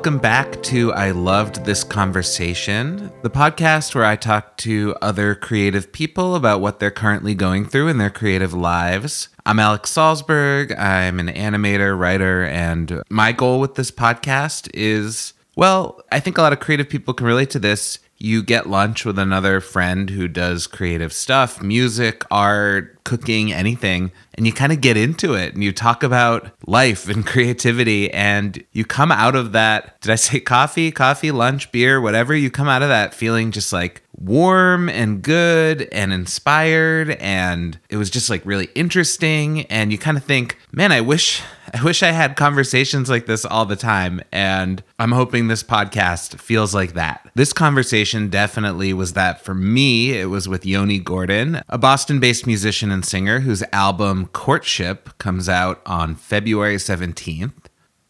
Welcome back to I Loved This Conversation, the podcast where I talk to other creative people about what they're currently going through in their creative lives. I'm Alex Salzberg. I'm an animator, writer, and my goal with this podcast is well, I think a lot of creative people can relate to this you get lunch with another friend who does creative stuff, music, art, cooking, anything, and you kind of get into it and you talk about life and creativity and you come out of that. Did I say coffee, coffee, lunch, beer, whatever? You come out of that feeling just like warm and good and inspired and it was just like really interesting and you kind of think, "Man, I wish I wish I had conversations like this all the time, and I'm hoping this podcast feels like that. This conversation definitely was that for me. It was with Yoni Gordon, a Boston based musician and singer whose album Courtship comes out on February 17th.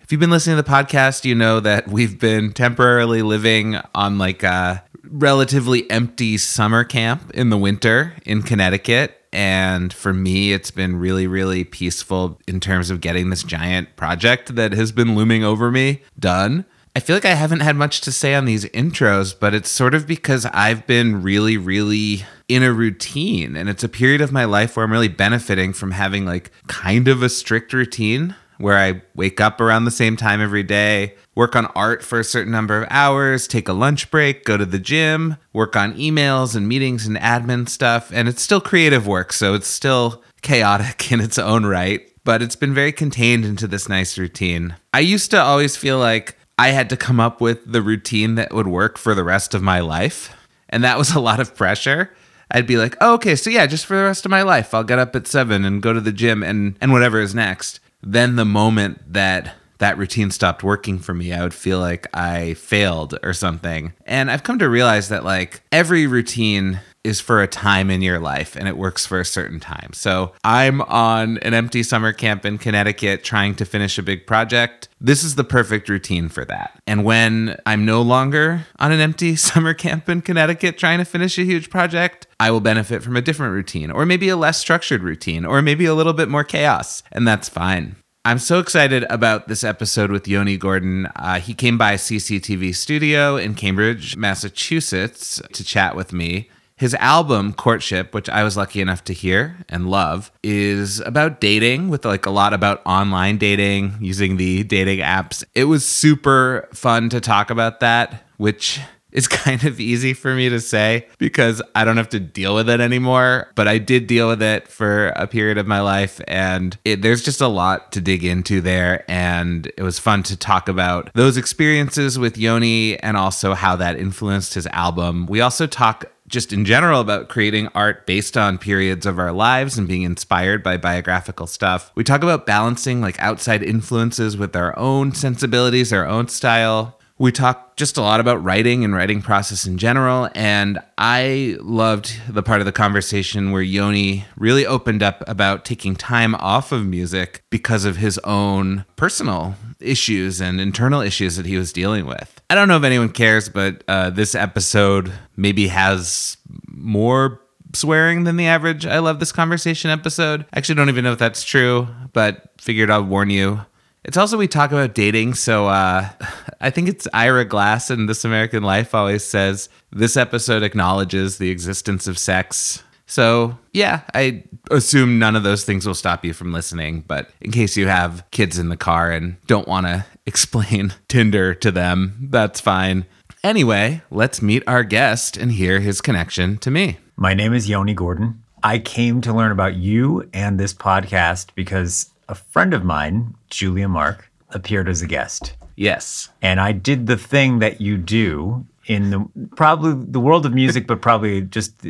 If you've been listening to the podcast, you know that we've been temporarily living on like a relatively empty summer camp in the winter in Connecticut and for me, it's been really, really peaceful in terms of getting this giant project that has been looming over me done. I feel like I haven't had much to say on these intros, but it's sort of because I've been really, really in a routine. And it's a period of my life where I'm really benefiting from having like kind of a strict routine where I wake up around the same time every day, work on art for a certain number of hours, take a lunch break, go to the gym, work on emails and meetings and admin stuff. And it's still creative work, so it's still chaotic in its own right, but it's been very contained into this nice routine. I used to always feel like I had to come up with the routine that would work for the rest of my life. And that was a lot of pressure. I'd be like, oh, okay, so yeah, just for the rest of my life, I'll get up at seven and go to the gym and, and whatever is next then the moment that that routine stopped working for me, I would feel like I failed or something. And I've come to realize that like every routine is for a time in your life and it works for a certain time. So I'm on an empty summer camp in Connecticut trying to finish a big project. This is the perfect routine for that. And when I'm no longer on an empty summer camp in Connecticut trying to finish a huge project, I will benefit from a different routine or maybe a less structured routine or maybe a little bit more chaos. And that's fine. I'm so excited about this episode with Yoni Gordon. Uh, he came by CCTV Studio in Cambridge, Massachusetts to chat with me. His album, Courtship, which I was lucky enough to hear and love, is about dating with like a lot about online dating using the dating apps. It was super fun to talk about that, which is kind of easy for me to say because I don't have to deal with it anymore. But I did deal with it for a period of my life, and it, there's just a lot to dig into there. And it was fun to talk about those experiences with Yoni and also how that influenced his album. We also talk just in general about creating art based on periods of our lives and being inspired by biographical stuff. We talk about balancing like outside influences with our own sensibilities, our own style. We talk just a lot about writing and writing process in general. And I loved the part of the conversation where Yoni really opened up about taking time off of music because of his own personal issues and internal issues that he was dealing with. I don't know if anyone cares, but uh, this episode maybe has more swearing than the average I love this conversation episode. Actually don't even know if that's true, but figured I'll warn you. It's also we talk about dating, so uh, I think it's Ira Glass in This American Life always says this episode acknowledges the existence of sex. So yeah, I assume none of those things will stop you from listening. But in case you have kids in the car and don't want to explain Tinder to them, that's fine. Anyway, let's meet our guest and hear his connection to me. My name is Yoni Gordon. I came to learn about you and this podcast because a friend of mine, Julia Mark, appeared as a guest. Yes. And I did the thing that you do in the probably the world of music, but probably just uh,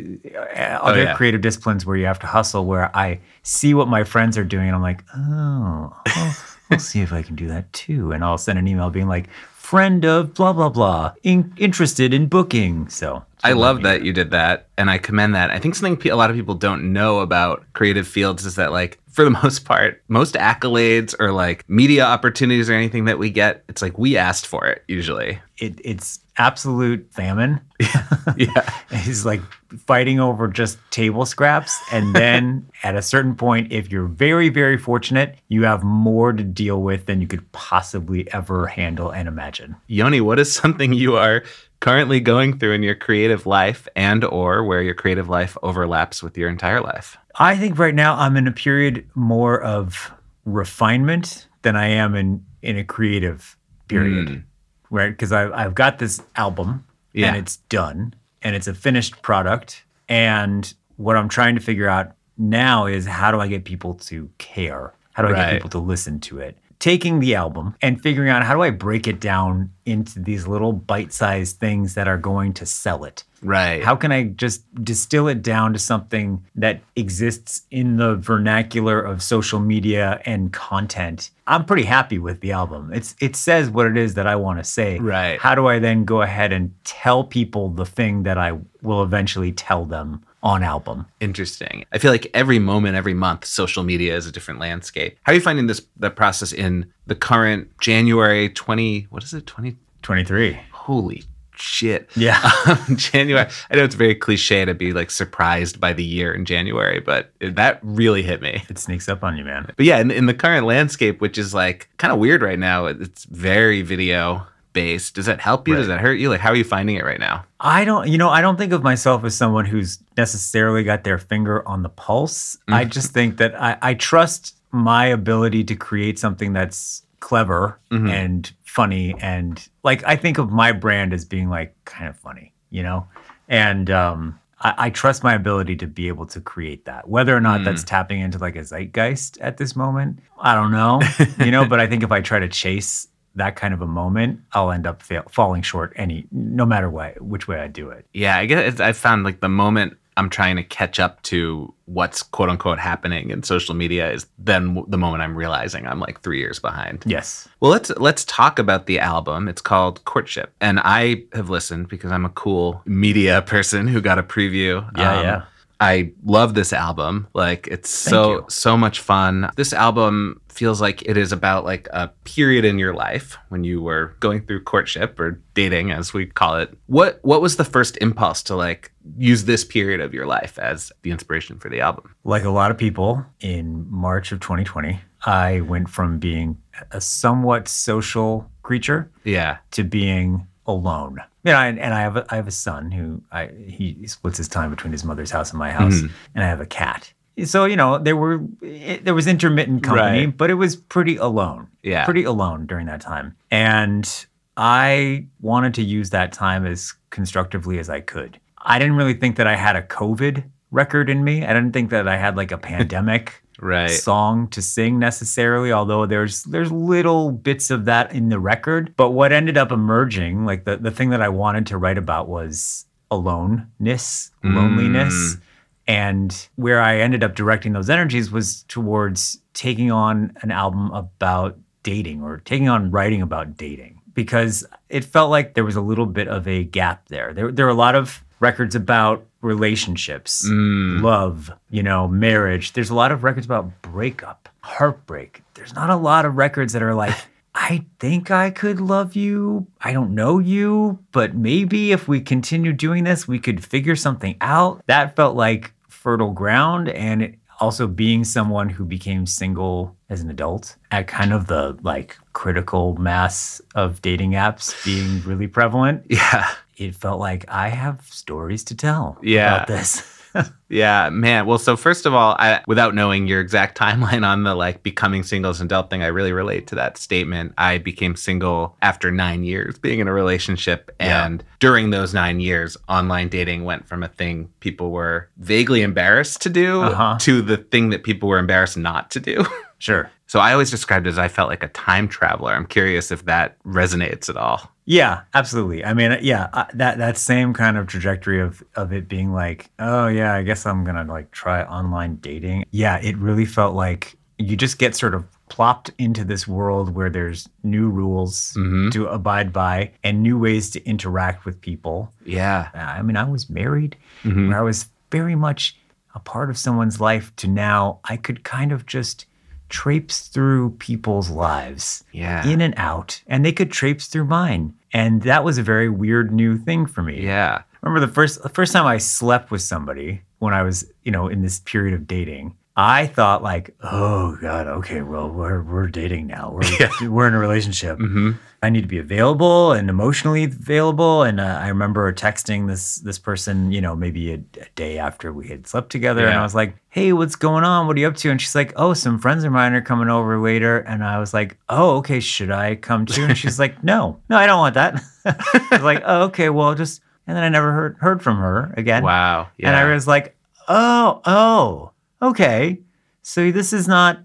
other oh, yeah. creative disciplines where you have to hustle. Where I see what my friends are doing, and I'm like, oh, I'll, I'll see if I can do that too. And I'll send an email being like, friend of blah blah blah, in, interested in booking. So I love that you did that, and I commend that. I think something a lot of people don't know about creative fields is that like for the most part, most accolades or like media opportunities or anything that we get, it's like we asked for it usually. It, it's absolute famine. yeah. He's like fighting over just table scraps. And then at a certain point, if you're very, very fortunate, you have more to deal with than you could possibly ever handle and imagine. imagine. Yoni, what is something you are currently going through in your creative life and or where your creative life overlaps with your entire life? I think right now I'm in a period more of refinement than I am in in a creative period. Mm. Right? Because I've I've got this album yeah. and it's done and it's a finished product. And what I'm trying to figure out now is how do I get people to care? How do I right. get people to listen to it? Taking the album and figuring out how do I break it down into these little bite sized things that are going to sell it. Right. How can I just distill it down to something that exists in the vernacular of social media and content? I'm pretty happy with the album. It's it says what it is that I want to say. Right. How do I then go ahead and tell people the thing that I will eventually tell them on album? Interesting. I feel like every moment, every month, social media is a different landscape. How are you finding this the process in the current January 20 what is it? 20 23. Holy shit. Yeah. Um, January. I know it's very cliche to be like surprised by the year in January, but that really hit me. It sneaks up on you, man. But yeah, in, in the current landscape, which is like kind of weird right now, it's very video based. Does that help you? Right. Does that hurt you? Like, how are you finding it right now? I don't, you know, I don't think of myself as someone who's necessarily got their finger on the pulse. Mm-hmm. I just think that I, I trust my ability to create something that's clever mm-hmm. and funny and like I think of my brand as being like kind of funny, you know? And um I, I trust my ability to be able to create that. Whether or not mm. that's tapping into like a zeitgeist at this moment, I don't know. you know, but I think if I try to chase that kind of a moment, I'll end up fail, falling short any no matter what which way I do it. Yeah, I guess I found like the moment I'm trying to catch up to what's quote unquote happening in social media is then the moment I'm realizing I'm like three years behind. Yes. Well, let's let's talk about the album. It's called Courtship, and I have listened because I'm a cool media person who got a preview. Yeah, um, yeah. I love this album. Like it's so so much fun. This album feels like it is about like a period in your life when you were going through courtship or dating as we call it. What what was the first impulse to like use this period of your life as the inspiration for the album? Like a lot of people in March of 2020, I went from being a somewhat social creature yeah to being alone. You know, and, and I have a, I have a son who I he splits his time between his mother's house and my house, mm-hmm. and I have a cat. So you know there were it, there was intermittent company, right. but it was pretty alone. Yeah, pretty alone during that time, and I wanted to use that time as constructively as I could. I didn't really think that I had a COVID record in me. I didn't think that I had like a pandemic right. song to sing necessarily, although there's there's little bits of that in the record. But what ended up emerging, like the, the thing that I wanted to write about was aloneness, loneliness. Mm. And where I ended up directing those energies was towards taking on an album about dating or taking on writing about dating because it felt like there was a little bit of a gap there. There, there are a lot of records about relationships, mm. love, you know, marriage. There's a lot of records about breakup, heartbreak. There's not a lot of records that are like, I think I could love you. I don't know you, but maybe if we continue doing this, we could figure something out. That felt like fertile ground. And also being someone who became single as an adult at kind of the like critical mass of dating apps being really prevalent. Yeah it felt like I have stories to tell yeah. about this. yeah, man. Well, so first of all, I, without knowing your exact timeline on the like becoming single as an adult thing, I really relate to that statement. I became single after nine years being in a relationship. And yeah. during those nine years, online dating went from a thing people were vaguely embarrassed to do uh-huh. to the thing that people were embarrassed not to do. Sure. So I always described it as I felt like a time traveler. I'm curious if that resonates at all. Yeah, absolutely. I mean, yeah, uh, that that same kind of trajectory of of it being like, oh yeah, I guess I'm gonna like try online dating. Yeah, it really felt like you just get sort of plopped into this world where there's new rules mm-hmm. to abide by and new ways to interact with people. Yeah. I mean, I was married mm-hmm. where I was very much a part of someone's life to now I could kind of just traipse through people's lives yeah. in and out, and they could traipse through mine. And that was a very weird new thing for me. Yeah. remember the first the first time I slept with somebody when I was, you know, in this period of dating. I thought like, oh god, okay, well we're we're dating now. We're Yeah. we're in a relationship. Mm-hmm. I need to be available and emotionally available. And uh, I remember texting this this person, you know, maybe a, a day after we had slept together, and I was like, "Hey, what's going on? What are you up to?" And she's like, "Oh, some friends of mine are coming over later." And I was like, "Oh, okay. Should I come too?" And she's like, "No, no, I don't want that." I was like, "Oh, okay. Well, just." And then I never heard heard from her again. Wow. Yeah. And I was like, "Oh, oh, okay. So this is not."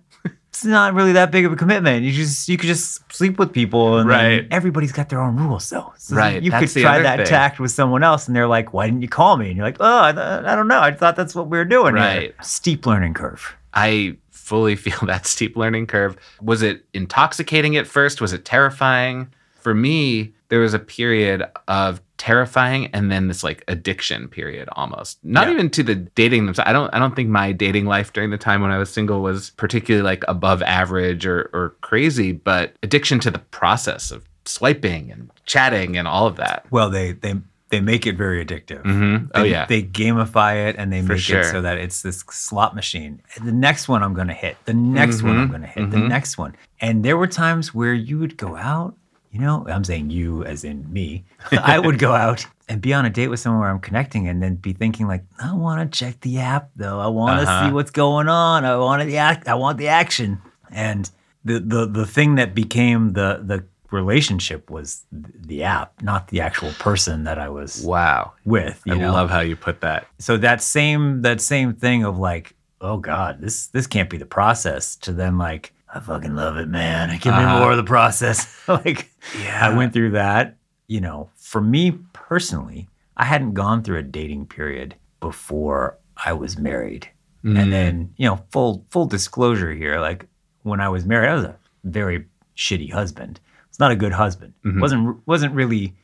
It's not really that big of a commitment. You just you could just sleep with people, and Right. everybody's got their own rules, though. So Right, You that's could try that thing. tact with someone else, and they're like, "Why didn't you call me?" And you're like, "Oh, I, th- I don't know. I thought that's what we were doing." here." Right. Steep learning curve. I fully feel that steep learning curve. Was it intoxicating at first? Was it terrifying? For me, there was a period of terrifying and then this like addiction period almost. Not Yeah. even to the dating themselves. I don't I don't think my dating life during the time when I was single was particularly like above average or or crazy, but addiction to the process of swiping and chatting and all of that. Well, they they they make it very addictive. Mhm. Oh They- yeah. They gamify it and they For make sure. it so that it's this slot machine. The next one I'm going to hit. The next one I'm Mhm. going to hit. The Mhm. next one. And there were times where you would go out, you know, I'm saying you as in me. I would go out and be on a date with someone where I'm connecting and then be thinking like, I want to check the app though. I want to Uh-huh. see what's going on. I want the act. I want the action. And the the the thing that became the the relationship was the app, not the actual person that I was wow. with. You I know? love how you put that. so that same that same thing of like, oh God, this this can't be the process. To then like, I fucking love it, man. Give me Uh-huh. more of the process. like, Yeah. I went through that. You know, for me personally, I hadn't gone through a dating period before I was married. Mm. And then, you know, full full disclosure here, like when I was married, I was a very shitty husband. It's not a good husband. Mhm. wasn't wasn't really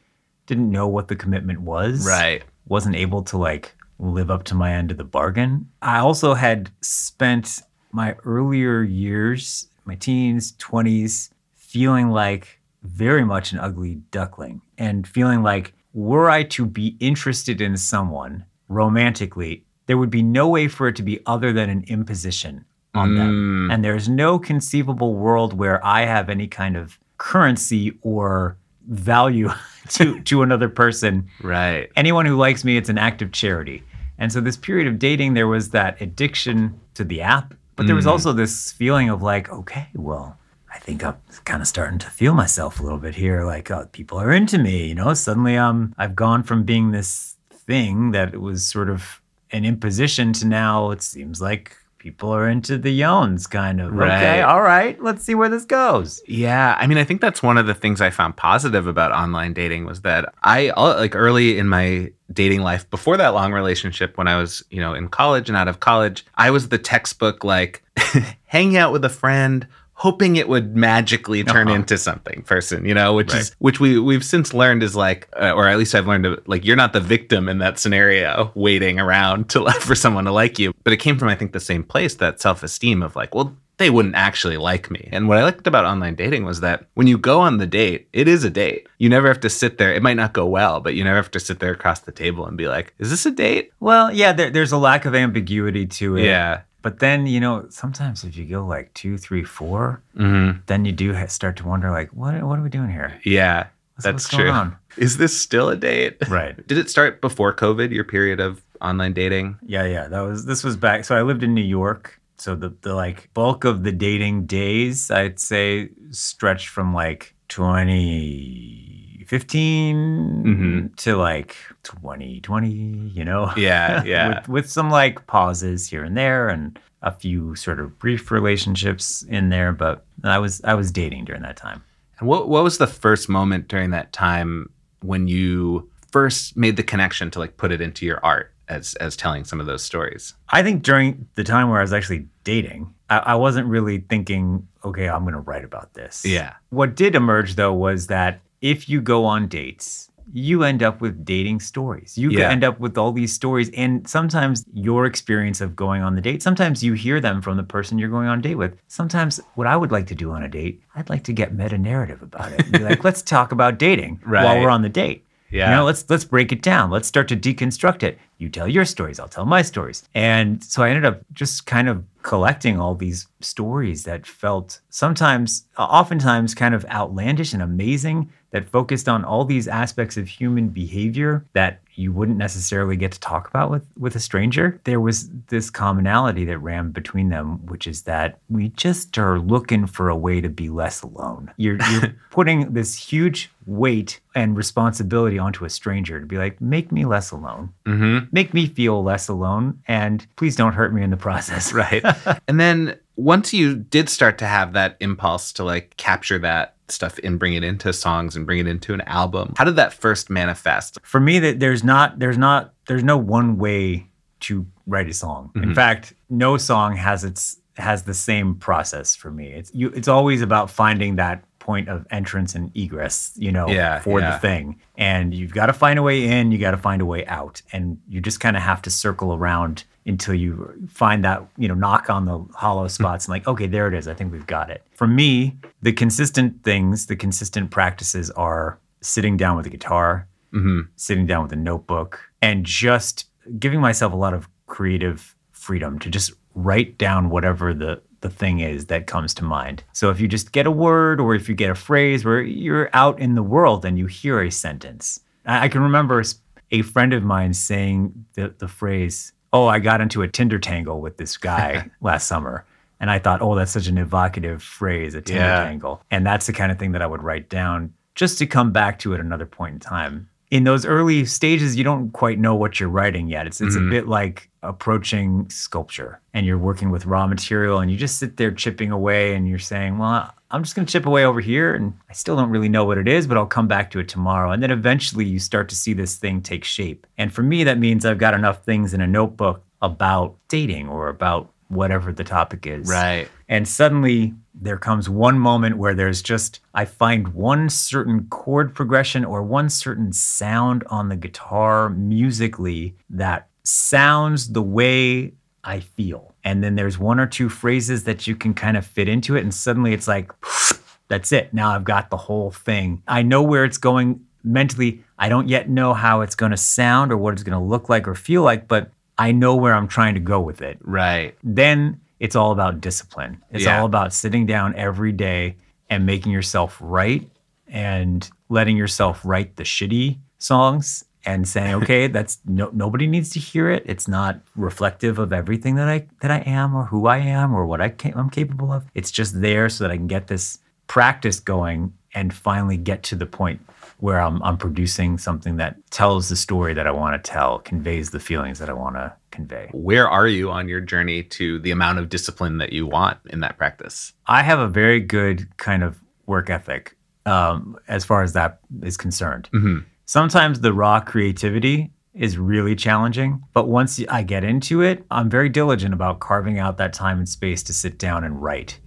didn't know what the commitment was Right. wasn't able to like live up to my end of the bargain. I also had spent my earlier years, my teens, 20s, feeling like very much an ugly duckling and feeling like were I to be interested in someone romantically, there would be no way for it to be other than an imposition on them. Mm. And there's no conceivable world where I have any kind of currency or value to to another person Right. anyone who likes me, it's an act of charity. And so this period of dating, there was that addiction to the app, but there was Mm. also this feeling of like, okay, well, I think I'm kind of starting to feel myself a little bit here. Like uh, people are into me, you know. Suddenly, um, I've gone from being this thing that was sort of an imposition to now it seems like people are into the yawns, kind of. Right. Okay, all right, let's see where this goes. Yeah, I mean, I think that's one of the things I found positive about online dating was that I uh, like early in my dating life before that long relationship when I was, you know, in college and out of college, I was the textbook like hanging out with a friend hoping it would magically turn Uh-huh. into something person, you know, which Right. is which we we've since learned is like uh, or at least I've learned to, like you're not the victim in that scenario waiting around to for someone to like you. But it came from I think the same place that self-esteem of like, well, they wouldn't actually like me. And what I liked about online dating was that when you go on the date, it is a date. You never have to sit there. It might not go well, but you never have to sit there across the table and be like, is this a date? Well, yeah, there, there's a lack of ambiguity to it. Yeah. But then, you know, sometimes if you go like two, three, four, Mm-hmm. then you do start to wonder, like, what, what are we doing here? Yeah. What's- that's what's true. Is this still a date? Right. Did it start before COVID, your period of online dating? Yeah, yeah. That was this was back. So I lived in New York. So the the like bulk of the dating days, I'd say, stretched from like 2015 Mhm. to like 2020. You know. Yeah, yeah. with, with some like pauses here and there, and a few sort of brief relationships in there. But I was I was dating during that time. And what what was the first moment during that time when you first made the connection to like put it into your art as as telling some of those stories? I think during the time where I was actually dating, I, I wasn't really thinking, okay, I'm going to write about this. Yeah. What did emerge though was that if you go on dates, you end up with dating stories. You Yeah. end up with all these stories. And sometimes your experience of going on the date, sometimes you hear them from the person you're going on a date with. Sometimes what I would like to do on a date, I'd like to get meta narrative about it. And be like, let's talk about dating while we're on the date. Yeah. You know, let's let's break it down. Let's start to deconstruct it. You tell your stories, I'll tell my stories. And so I ended up just kind of collecting all these stories that felt sometimes, oftentimes, kind of outlandish and amazing that focused on all these aspects of human behavior that you wouldn't necessarily get to talk about with with a stranger there was this commonality that ran between them which is that we just are looking for a way to be less alone you're, you're putting this huge weight and responsibility onto a stranger to be like make me less alone mm-hmm. Make me feel less alone and please don't hurt me in the process right and then once you did start to have that impulse to like capture that stuff and bring it into songs and bring it into an album. How did that first manifest? For me, that there's not there's not there's no one way to write a song. Mm-hmm. In fact, no song has its has the same process for me. It's you it's always about finding that point of entrance and egress, you know, yeah, for yeah. the thing. And you've got to find a way in, you got to find a way out. And you just kind of have to circle around until you find that, you know, knock on the hollow spots and like, okay, there it is. I think we've got it. For me, the consistent things, the consistent practices are sitting down with a guitar, mm-hmm. sitting down with a notebook, and just giving myself a lot of creative freedom to just write down whatever the the thing is that comes to mind. So if you just get a word or if you get a phrase where you're out in the world and you hear a sentence. I, can remember a friend of mine saying the, the phrase, oh, I got into a Tinder tangle with this guy last summer. And I thought, oh, that's such an evocative phrase, a Tinder yeah. tangle. And that's the kind of thing that I would write down just to come back to at another point in time. In those early stages, you don't quite know what you're writing yet. It's, it's mm-hmm. a bit like approaching sculpture and you're working with raw material and you just sit there chipping away and you're saying, well, I'm just going to chip away over here and I still don't really know what it is, but I'll come back to it tomorrow. And then eventually you start to see this thing take shape. And for me, that means I've got enough things in a notebook about dating or about whatever the topic is. Right. And suddenly there comes one moment where there's just, I find one certain chord progression or one certain sound on the guitar musically that sounds the way I feel. And then there's one or two phrases that you can kind of fit into it and suddenly it's like that's it. Now i've got the whole thing. I know where it's going mentally. I don't yet know how it's going to sound or what it's going to look like or feel like but i know where i'm trying to go with it. Right. Then it's all about discipline. It's yeah. all about sitting down every day and making yourself right and letting yourself write the shitty songs and saying, okay, that's no, nobody needs to hear it. It's not reflective of everything that I that I am or who I am or what I am capable of. It's just there so that I can get this practice going and finally get to the point where I'm, I'm producing something that tells the story that I want to tell, conveys the feelings that I want to convey. Where are you on your journey to the amount of discipline that you want in that practice? I have a very good kind of work ethic um, as far as that is concerned. Mm-hmm Sometimes the raw creativity is really challenging, but once I get into it, I'm very diligent about carving out that time and space to sit down and write.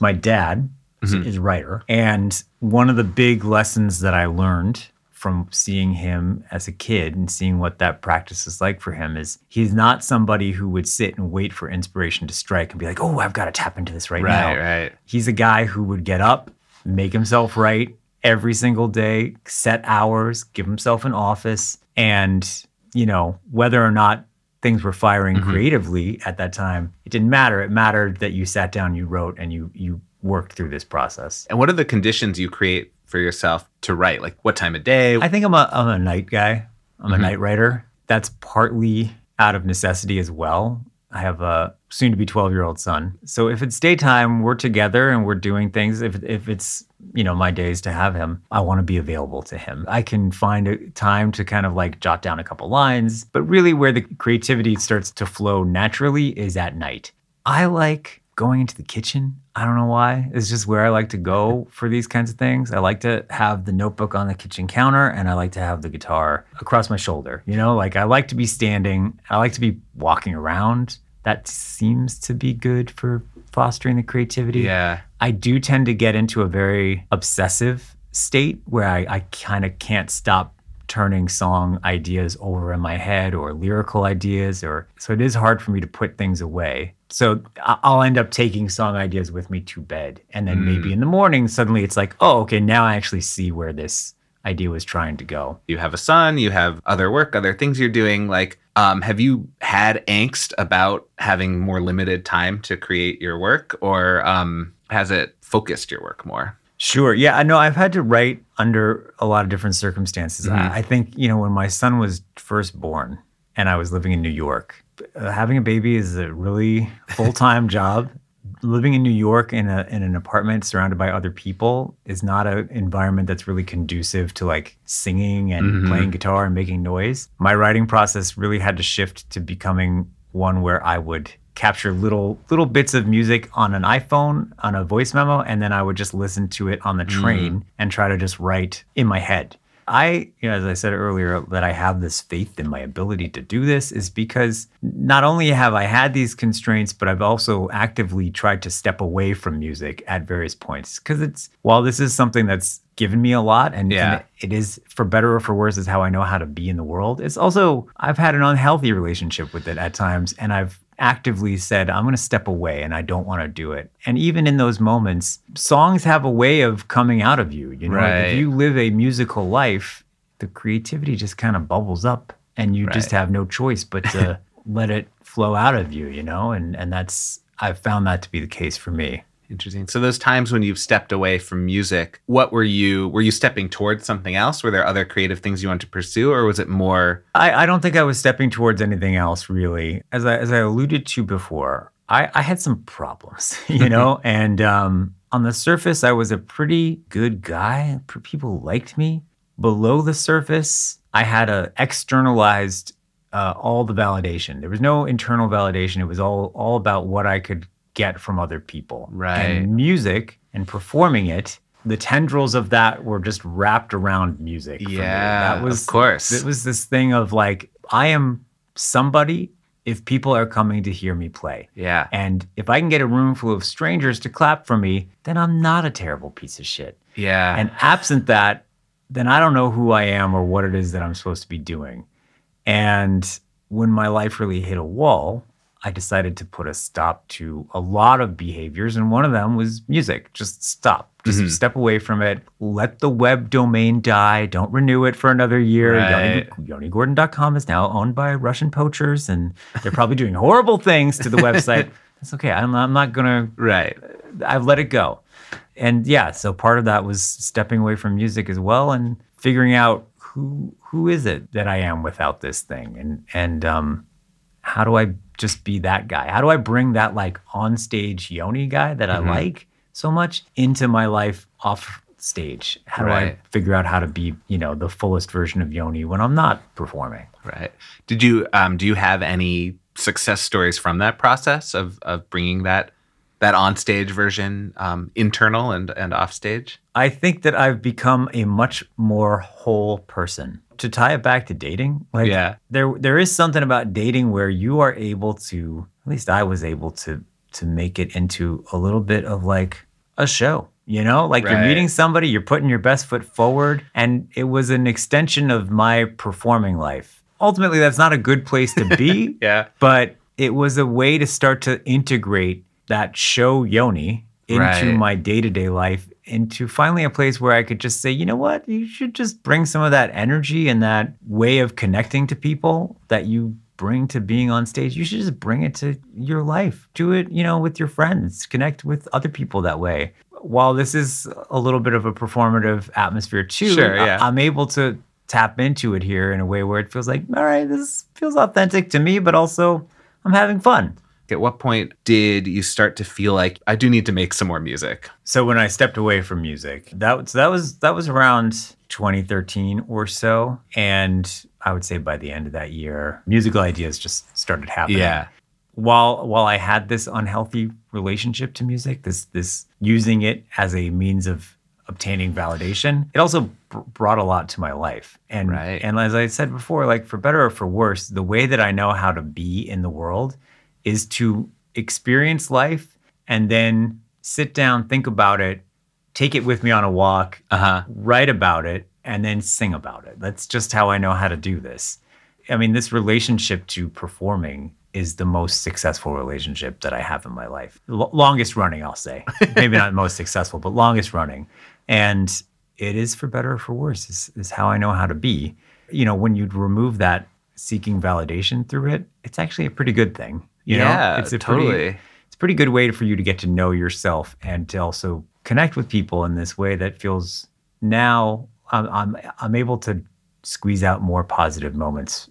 My dad mm-hmm. is a writer, and one of the big lessons that I learned from seeing him as a kid and seeing what that practice is like for him is he's not somebody who would sit and wait for inspiration to strike and be like, "Oh, I've got to tap into this right, right now." Right, right. He's a guy who would get up, make himself write, every single day, set hours, give himself an office. And, you know, whether or not things were firing mm-hmm. creatively at that time, it didn't matter. It mattered that you sat down, you wrote, and you you worked through this process. And what are the conditions you create for yourself to write? Like what time of day? I think I'm a I'm a night guy. I'm mm-hmm. a night writer. That's partly out of necessity as well. I have a soon to be 12 year old son. So if it's daytime, we're together and we're doing things. If, if it's, you know, my days to have him, I want to be available to him. I can find a time to kind of like jot down a couple lines, but really where the creativity starts to flow naturally is at night. I like going into the kitchen. I don't know why. It's just where I like to go for these kinds of things. I like to have the notebook on the kitchen counter and I like to have the guitar across my shoulder. You know, like I like to be standing, I like to be walking around that seems to be good for fostering the creativity. Yeah. I do tend to get into a very obsessive state where I, I kind of can't stop turning song ideas over in my head or lyrical ideas or so it is hard for me to put things away so i'll end up taking song ideas with me to bed and then mm. maybe in the morning suddenly it's like oh okay now i actually see where this idea was trying to go. You have a son, you have other work, other things you're doing. Like, um, have you had angst about having more limited time to create your work, or um, has it focused your work more? Sure. Yeah. I know I've had to write under a lot of different circumstances. Mhm. I, I think, you know, when my son was first born and I was living in New York, uh, having a baby is a really full time job. Living in New York in, a, in an apartment surrounded by other people is not an environment that's really conducive to like singing and Mhm. playing guitar and making noise. My writing process really had to shift to becoming one where I would capture little little bits of music on an iPhone on a voice memo and then I would just listen to it on the hmm. train and try to just write in my head. I, you know, as I said earlier, that I have this faith in my ability to do this is because not only have I had these constraints, but I've also actively tried to step away from music at various points. Because it's, while this is something that's given me a lot and, Yeah. and it is for better or for worse, is how I know how to be in the world. It's also, I've had an unhealthy relationship with it at times. And I've actively said, I'm going to step away and I don't want to do it. And even in those moments, songs have a way of coming out of you. You know, Like, Right. if you live a musical life, the creativity just kind of bubbles up and you just have no choice but to let it flow out of you, you know? And and that's I've found that to be the case for me. Interesting. So those times when you've stepped away from music, what were you were you stepping towards something else? Were there other creative things you wanted to pursue or was it more I, I don't think I was stepping towards anything else really. As I as I alluded to before, I, I had some problems, you know, and um, on the surface I was a pretty good guy. People liked me. Below the surface, I had a externalized uh, all the validation. There was no internal validation. It was all all about what I could get from other people. Right. And music and performing it, the tendrils of that were just wrapped around music. Yeah, that was of course. It was this thing of like, I am somebody if people are coming to hear me play. Yeah. And if I can get a room full of strangers to clap for me, then I'm not a terrible piece of shit. Yeah. And absent that, then I don't know who I am or what it is that I'm supposed to be doing. And when my life really hit a wall, I decided to put a stop to a lot of behaviors. And one of them was music. Just stop. Just Mhm. step away from it. Let the web domain die. Don't renew it for another year. Right. Yoni, YoniGordon.com is now owned by Russian poachers, and they're probably doing horrible things to the website. That's okay. I'm, I'm not going to right. I've let it go. And yeah, so part of that was stepping away from music as well and figuring out who who is it that I am without this thing and and um how do I just be that guy? How do I bring that like on stage Yoni guy that Mhm. I like so much into my life off stage? How do I figure out how to be, you know, the fullest version of Yoni when I'm not performing? Right. Did you um do you have any success stories from that process of of bringing that that on stage version um internal and and off stage? I think that I've become a much more whole person. To tie it back to dating, like Yeah. there there is something about dating where you are able to, at least I was able to to make it into a little bit of like a show. You know, like you're meeting somebody, you're putting your best foot forward, and it was an extension of my performing life. Ultimately, that's not a good place to be, Yeah. but it was a way to start to integrate that show Yoni into Right. my day to day life, into finally a place where I could just say, you know what, you should just bring some of that energy and that way of connecting to people that you bring to being on stage. You should just bring it to your life. Do it, you know, with your friends, connect with other people that way. While this is a little bit of a performative atmosphere too, Sure, I- I'm able to tap into it here in a way where it feels like, all right, this feels authentic to me, but also I'm having fun. At what point did you start to feel like I do need to make some more music? So when I stepped away from music, that was that was that was around 2013 or so, and I would say by the end of that year, musical ideas just started happening. Yeah. While while I had this unhealthy relationship to music, this this using it as a means of obtaining validation, it also br- brought a lot to my life. And Right. and as I said before, like for better or for worse, the way that I know how to be in the world is to experience life and then sit down, think about it, take it with me on a walk, Uh-huh. write about it, and then sing about it. That's just how I know how to do this. I mean, this relationship to performing is the most successful relationship that I have in my life. L- longest running, I'll say. Maybe not most successful, but longest running. And it is for better or for worse, is, is how I know how to be. You know, when you remove that seeking validation through it, it's actually a pretty good thing. You yeah, know, it's a totally. Pretty, it's a pretty good way for you to get to know yourself and to also connect with people in this way that feels now I'm, I'm, I'm able to squeeze out more positive moments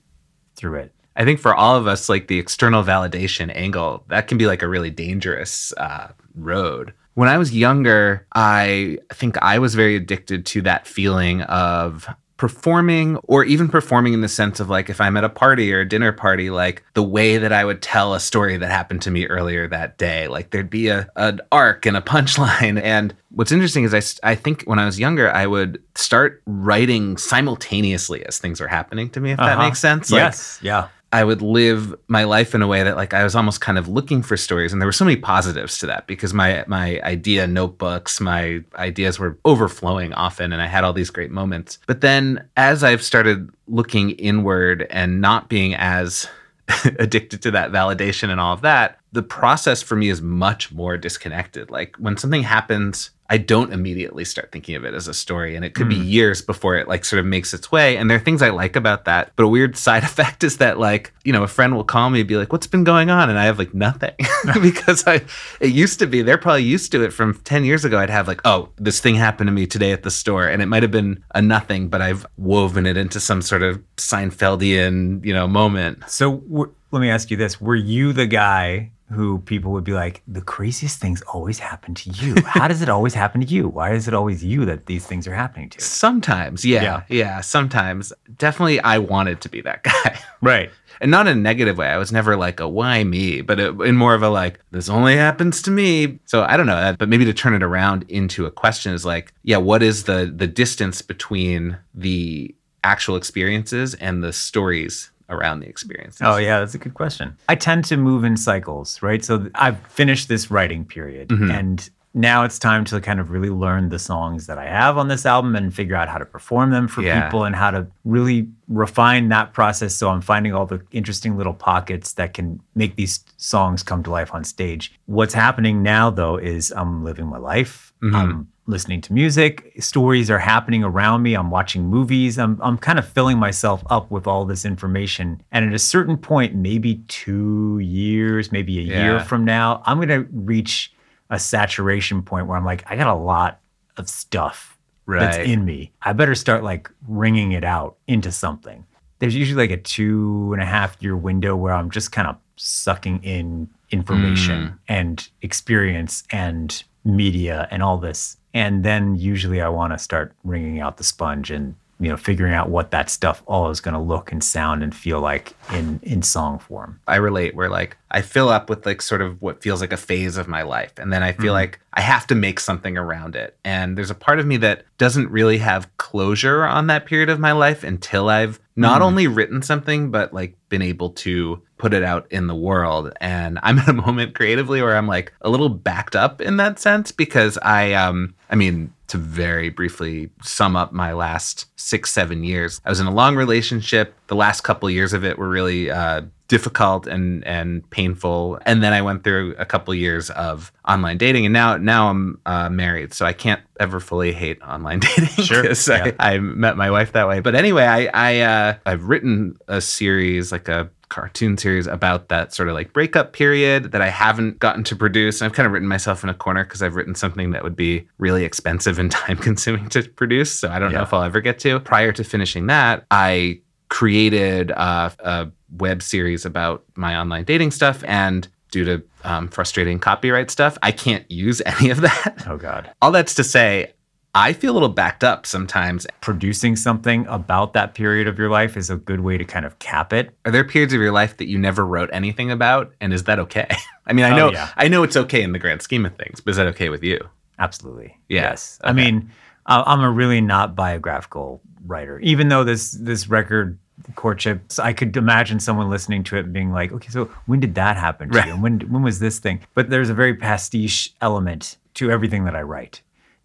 through it. I think for all of us, like the external validation angle, that can be like a really dangerous uh, road. When I was younger, I think I was very addicted to that feeling of performing or even performing in the sense of like if I'm at a party or a dinner party, like the way that I would tell a story that happened to me earlier that day. Like there'd be a an arc and a punchline. And what's interesting is I, I think when I was younger, I would start writing simultaneously as things were happening to me, if uh-huh. that makes sense. Like, yes. Yeah. I would live my life in a way that like I was almost kind of looking for stories and there were so many positives to that because my my idea notebooks my ideas were overflowing often and I had all these great moments. But then as I've started looking inward and not being as addicted to that validation and all of that the process for me is much more disconnected. Like when something happens I don't immediately start thinking of it as a story. And it could mm. be hmm. years before it like sort of makes its way. And there are things I like about that. But a weird side effect is that like, you know, a friend will call me and be like, what's been going on? And I have like nothing because I, it used to be, they're probably used to it from 10 years ago. I'd have like, oh, this thing happened to me today at the store. And it might have been a nothing, but I've woven it into some sort of Seinfeldian, you know, moment. So w- let me ask you this. Were you the guy who people would be like, the craziest things always happen to you. How does it always happen to you? Why is it always you that these things are happening to? Sometimes, yeah, yeah, yeah sometimes. Definitely, I wanted to be that guy. Right. And not in a negative way. I was never like a why me, but it, in more of a like, this only happens to me. So I don't know. Uh, but maybe to turn it around into a question is like, yeah, what is the the distance between the actual experiences and the stories around the experiences? Oh, yeah, that's a good question. I tend to move in cycles, right? So I've finished this writing period mm-hmm. and now it's time to kind of really learn the songs that I have on this album and figure out how to perform them for yeah. people and how to really refine that process. So I'm finding all the interesting little pockets that can make these songs come to life on stage. What's happening now, though, is I'm living my life. Mm-hmm. I'm listening to music. Stories are happening around me. I'm watching movies. I'm, I'm kind of filling myself up with all this information. And at a certain point, maybe two years, maybe a yeah. year from now, I'm going to reach a saturation point where I'm like, I got a lot of stuff right. that's in me. I better start like wringing it out into something. There's usually like a two and a half year window where I'm just kind of sucking in information mm. and experience and media and all this and then usually I want to start wringing out the sponge and you know figuring out what that stuff all is going to look and sound and feel like in in song form. I relate where like I fill up with like sort of what feels like a phase of my life and then I feel mm-hmm. like I have to make something around it. And there's a part of me that doesn't really have closure on that period of my life until I've not mm. only written something but like been able to put it out in the world and i'm at a moment creatively where i'm like a little backed up in that sense because i um i mean to very briefly sum up my last six seven years i was in a long relationship the last couple years of it were really uh, difficult and and painful and then i went through a couple years of online dating and now now i'm uh, married so i can't ever fully hate online dating sure yeah. I, I, met my wife that way but anyway i i uh, i've written a series like a cartoon series about that sort of like breakup period that I haven't gotten to produce. And I've kind of written myself in a corner because I've written something that would be really expensive and time consuming to produce. So I don't yeah. know if I'll ever get to. Prior to finishing that, I created uh, a web series about my online dating stuff and due to um, frustrating copyright stuff, I can't use any of that. Oh, God. All that's to say, I feel a little backed up sometimes. Producing something about that period of your life is a good way to kind of cap it. Are there periods of your life that you never wrote anything about, and is that okay? I mean, I oh, know, oh, yeah. I know it's okay in the grand scheme of things, but is that okay with you? Absolutely. Yeah. Yes. Okay. I mean, I'm a really not biographical writer, even though this this record courtships i could imagine someone listening to it and being like okay so when did that happen to right. you and when when was this thing but there's a very pastiche element to everything that i write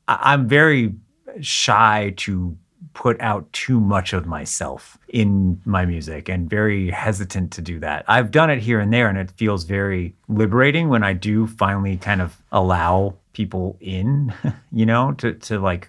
I'm very shy to put out too much of myself in my music and very hesitant to do that. I've done it here and there and it feels very liberating when I do finally kind of allow people in, you know, to to like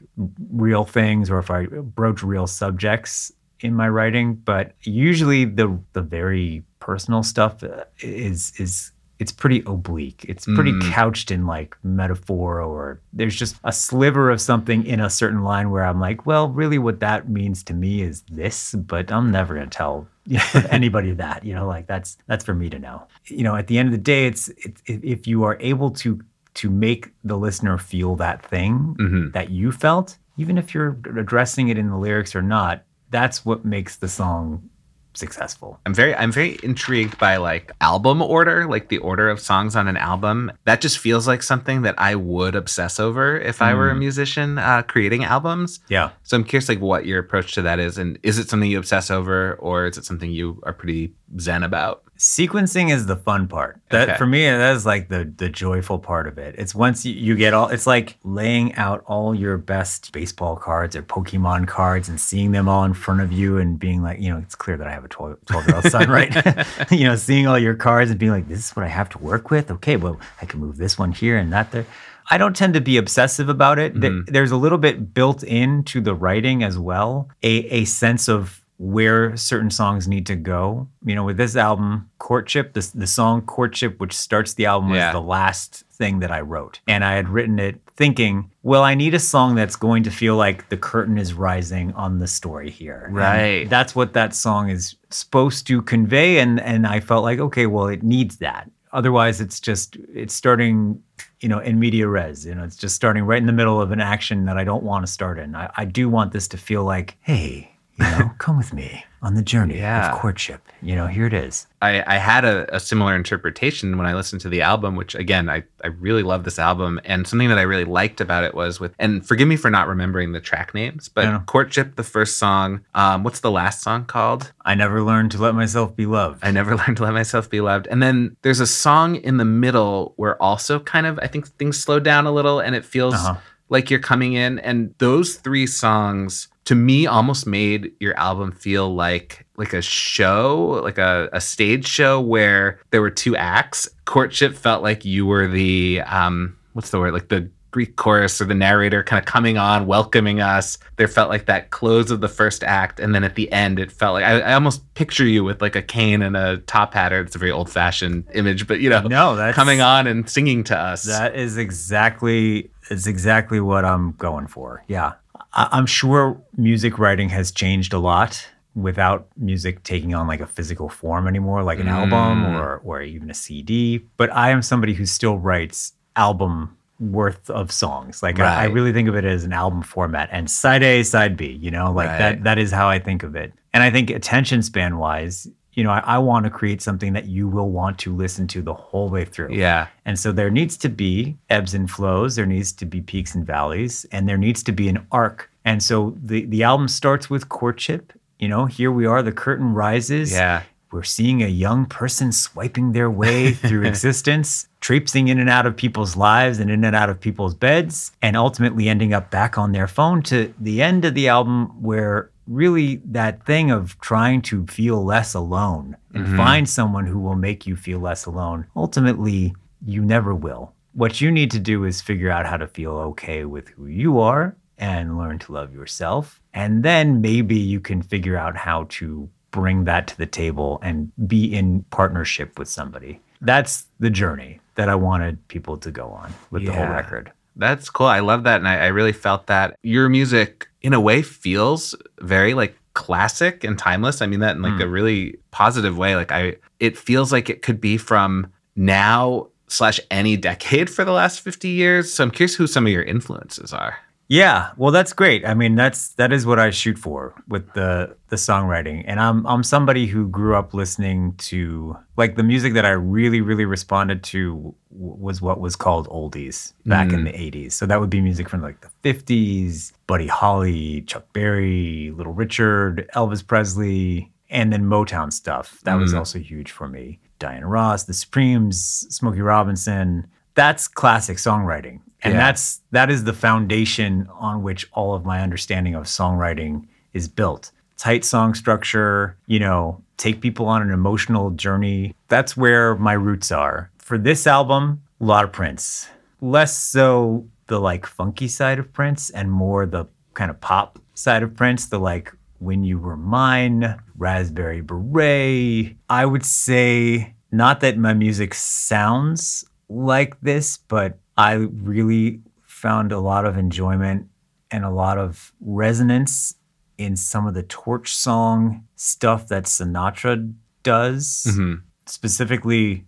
real things or if I broach real subjects in my writing, but usually the the very personal stuff uh, is is it's pretty oblique. It's pretty mm. couched in like metaphor, or there's just a sliver of something in a certain line where I'm like, well, really, what that means to me is this, but I'm never gonna tell anybody that. You know, like that's that's for me to know. You know, at the end of the day, it's, it's if you are able to to make the listener feel that thing mm-hmm. that you felt, even if you're addressing it in the lyrics or not, that's what makes the song successful. I'm very I'm very intrigued by like album order, like the order of songs on an album. That just feels like something that I would obsess over if mm. I were a mm. musician uh, creating albums. Yeah. So I'm curious like what your approach to that is and is it something you obsess over or is it something you are pretty zen about? Sequencing is the fun part. That okay. for me, that is like the the joyful part of it. It's once you, you get all. It's like laying out all your best baseball cards or Pokemon cards and seeing them all in front of you and being like, you know, it's clear that I have a 12, 12 year old son, right? you know, seeing all your cards and being like, this is what I have to work with. Okay, well, I can move this one here and that there. I don't tend to be obsessive about it. Mm-hmm. There's a little bit built into the writing as well, a, a sense of where certain songs need to go. You know, with this album, Courtship, the, the song Courtship, which starts the album, was the last thing that I wrote. And I had written it thinking, well, I need a song that's going to feel like the curtain is rising on the story here. Right. And that's what that song is supposed to convey. And and I felt like, okay, well, it needs that. Otherwise, it's just it's starting, you know, in media res. You know, it's just starting right in the middle of an action that I don't want to start in. I, I do want this to feel like, hey, you know, come with me on the journey yeah. of courtship. You know, here it is. I, I had a, a, similar interpretation when I listened to the album, which again, I, I really love this album. And something that I really liked about it was with, and forgive me for not remembering the track names, but Courtship, the first song. Um, what's the last song called? I Never Learned to Let Myself Be Loved. I Never Learned to Let Myself Be Loved. And then there's a song in the middle where also kind of, I think things slow down a little and it feels. Uh-huh like you're coming in and those three songs to me almost made your album feel like like a show, like a, a stage show where there were two acts. Courtship felt like you were the um what's the word? Like the Greek chorus or the narrator kind of coming on, welcoming us. There felt like that close of the first act, and then at the end, it felt like I, I almost picture you with like a cane and a top hat. or It's a very old-fashioned image, but you know, no, that's coming on and singing to us. That is exactly is exactly what I'm going for. Yeah, I'm sure music writing has changed a lot without music taking on like a physical form anymore, like an mm. album or or even a CD. But I am somebody who still writes album worth of songs. Like right. I, I, really think of it as an album format and side A, side B, you know, like right. that that is how I think of it. And I think attention span wise, you know, I, I want to create something that you will want to listen to the whole way through. Yeah. And so there needs to be ebbs and flows, there needs to be peaks and valleys, and there needs to be an arc. And so the the album starts with courtship. You know, here we are, the curtain rises. Yeah. We're seeing a young person swiping their way through existence, traipsing in and out of people's lives and in and out of people's beds, and ultimately ending up back on their phone to the end of the album where really that thing of trying to feel less alone and mm-hmm. find someone who will make you feel less alone. Ultimately, you never will. What you need to do is figure out how to feel okay with who you are and learn to love yourself. And then maybe you can figure out how to bring that to the table and be in partnership with somebody. That's the journey that I wanted people to go on with yeah. the whole record. That's cool. I love that. And I, I really felt that your music in a way feels very like classic and timeless. I mean that in like mm. a really positive way. Like I it feels like it could be from now slash any decade for the last 50 years. So I'm curious who some of your influences are. Yeah, well, that's great. I mean, that's that is what I shoot for with the the songwriting, and I'm I'm somebody who grew up listening to like the music that I really really responded to was what was called oldies back mm. in the '80s. So that would be music from like the '50s, Buddy Holly, Chuck Berry, Little Richard, Elvis Presley, and then Motown stuff. That mm. was also huge for me. Diana Ross, The Supremes, Smokey Robinson. That's classic songwriting And Yeah. that's that is the foundation on which all of my understanding of songwriting is built. Tight song structure, you know, take people on an emotional journey. That's where my roots are. For this album, a lot of Prince. Less so the like funky side of Prince and more the kind of pop side of Prince, the like When You Were Mine, Raspberry Beret. I would say not that my music sounds like this, but I really found a lot of enjoyment and a lot of resonance in some of the torch song stuff that Sinatra does. Mhm. Specifically,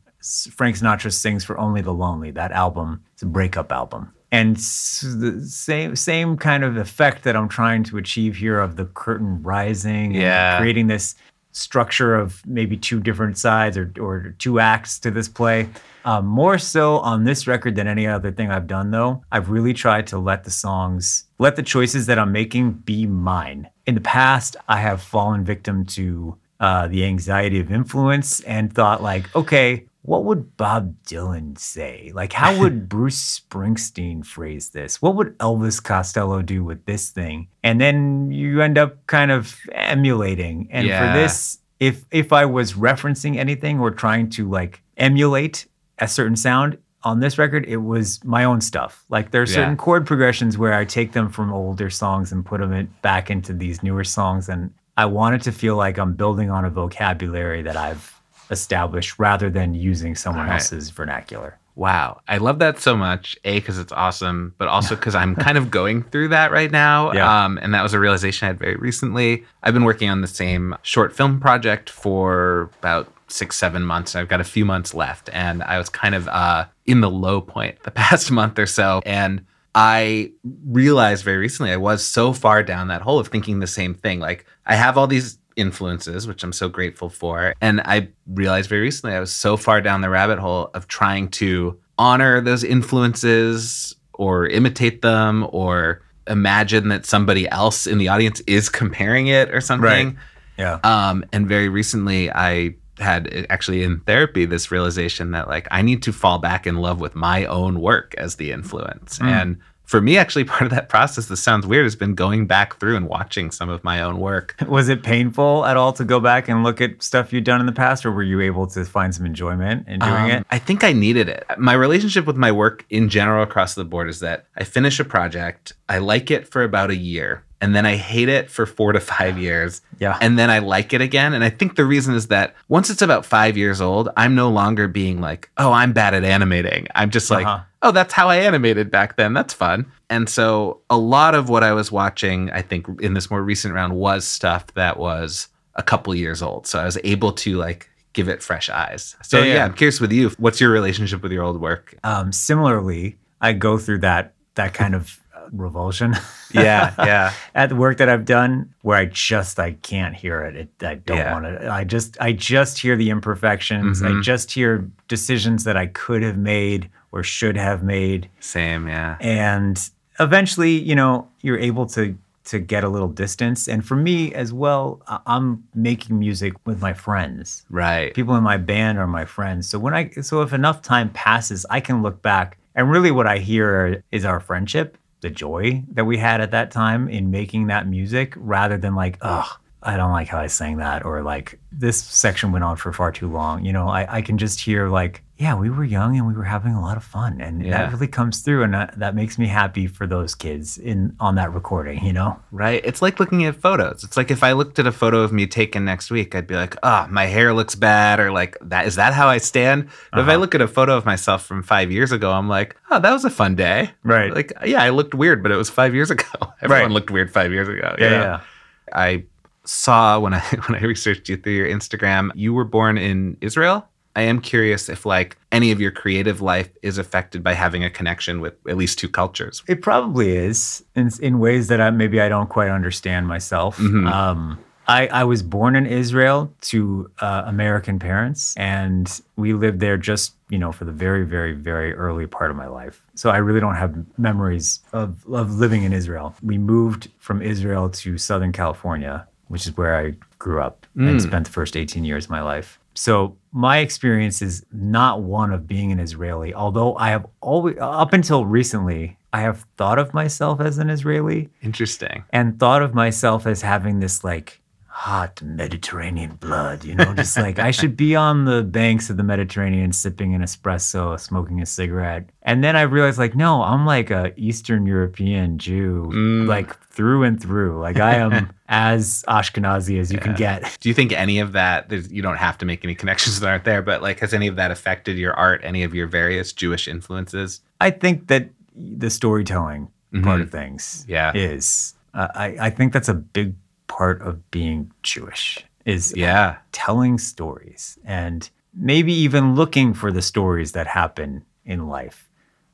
Frank Sinatra sings for Only the Lonely. That album is a breakup album. And the same same kind of effect that I'm trying to achieve here of the curtain rising Yeah. and creating this structure of maybe two different sides or, or two acts to this play. Um, more so on this record than any other thing I've done, though. I've really tried to let the songs, let the choices that I'm making be mine. In the past, I have fallen victim to uh, the anxiety of influence and thought, like, okay, what would Bob Dylan say? Like, how would Bruce Springsteen phrase this? What would Elvis Costello do with this thing? And then you end up kind of emulating. And Yeah. for this, if if I was referencing anything or trying to like emulate a certain sound on this record, it was my own stuff. Like there are certain Yeah. chord progressions where I take them from older songs and put them in, back into these newer songs, and I wanted to feel like I'm building on a vocabulary that I've established rather than using someone Right. else's vernacular. Wow. I love that so much. A, because it's awesome, but also because I'm kind of going through that right now. Yeah. Um, and that was a realization I had very recently. I've been working on the same short film project for about six, seven months. I've got a few months left. And I was kind of uh, in the low point the past month or so. And I realized very recently I was so far down that hole of thinking the same thing. Like, I have all these influences, which I'm so grateful for. And I realized very recently I was so far down the rabbit hole of trying to honor those influences or imitate them or imagine that somebody else in the audience is comparing it or something. Yeah. Um, and very recently, I had actually in therapy this realization that like I need to fall back in love with my own work as the influence. And for me, actually, part of that process, this sounds weird, has been going back through and watching some of my own work. Was it painful at all to go back and look at stuff you'd done in the past, or were you able to find some enjoyment in doing Um, it? I think I needed it. My relationship with my work in general across the board is that I finish a project, I like it for about a year, and then I hate it for four to five years. Yeah. And then I like it again. And I think the reason is that once it's about five years old, I'm no longer being like, oh, I'm bad at animating. I'm just like, Uh-huh. Oh, that's how I animated back then. That's fun. And so a lot of what I was watching, I think, in this more recent round was stuff that was a couple years old. So I was able to like give it fresh eyes. So Yeah, yeah, yeah. I'm curious with you, what's your relationship with your old work? Um, similarly, I go through that that kind of revulsion. Yeah, yeah. at the work that I've done where I just I can't hear it. it I don't Yeah. want to. I just I just hear the imperfections. I Mhm. just hear decisions that I could have made or should have made. Same, yeah. And eventually, you know, you're able to to get a little distance. And for me as well, I'm making music with my friends Right. people in my band are my friends. So when I so if enough time passes, I can look back and really what I hear is our friendship, the joy that we had at that time in making that music rather than like, oh, I don't like how I sang that or like this section went on for far too long. You know, I, I can just hear like, yeah, we were young and we were having a lot of fun. And Yeah. that really comes through and that, that makes me happy for those kids in on that recording, you know? Right. It's like looking at photos. It's like if I looked at a photo of me taken next week, I'd be like, oh, my hair looks bad, or like that is that how I stand? But if I Uh-huh. look at a photo of myself from five years ago, I'm like, oh, that was a fun day. Right. Like, yeah, I looked weird, but it was five years ago. Everyone Right. looked weird five years ago. you Yeah, yeah. I saw when I when I researched you through your Instagram, you were born in Israel. I am curious if like any of your creative life is affected by having a connection with at least two cultures. It probably is in, in ways that I, maybe I don't quite understand myself. Mhm. Um, I, I was born in Israel to uh, American parents, and we lived there just you know for the very, very, very early part of my life. So I really don't have memories of of living in Israel. We moved from Israel to Southern California, which is where I grew up and spent the first 18 years of my life. So my experience is not one of being an Israeli, although I have always, up until recently, I have thought of myself as an Israeli. Interesting. And thought of myself as having this like hot Mediterranean blood, you know, just like I should be on the banks of the Mediterranean sipping an espresso, smoking a cigarette. And then I realized like, no, I'm like a Eastern European Jew, mm. like through and through. Like I am as Ashkenazi as you yeah. can get. Do you think any of that, you don't have to make any connections that aren't there, but like has any of that affected your art, any of your various Jewish influences? I think that the storytelling mm-hmm. part of things yeah. is. Uh, I, I think that's a big part of being Jewish is yeah. telling stories and maybe even looking for the stories that happen in life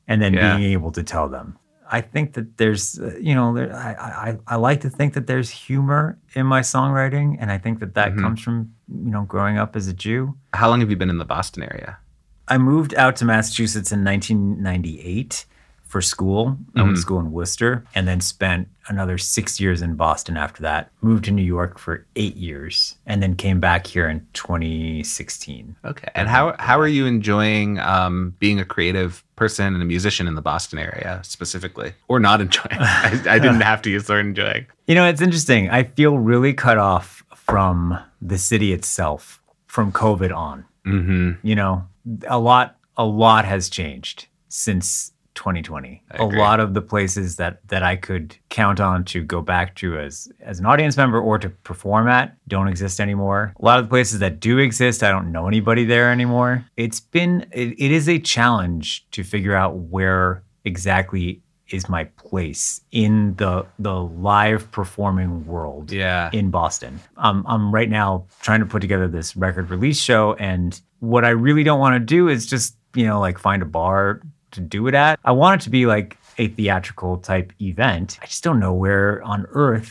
and then yeah. being able to tell them. I think that there's, uh, you know, there, I, I, I like to think that there's humor in my songwriting. And I think that that mm-hmm. comes from, you know, growing up as a Jew. How long have you been in the Boston area? I moved out to Massachusetts in 1998 for school. Mm-hmm. I went to mm-hmm. school in Worcester and then spent another six years in Boston after that. Moved to New York for eight years and then came back here in 2016. Okay. And how, how are you enjoying um, being a creative person and a musician in the Boston area specifically? Or not enjoying? I, I didn't have to use the word enjoying. You know, it's interesting. I feel really cut off from the city itself from COVID on. Mm-hmm. You know, a lot, a lot has changed since 2020. A lot of the places that that I could count on to go back to as as an audience member or to perform at don't exist anymore. A lot of the places that do exist, I don't know anybody there anymore. It's been it, it is a challenge to figure out where exactly is my place in the the live performing world yeah. in Boston. Um, I'm right now trying to put together this record release show and what I really don't want to do is just, you know, like find a bar to do it at. I want it to be like a theatrical type event. I just don't know where on earth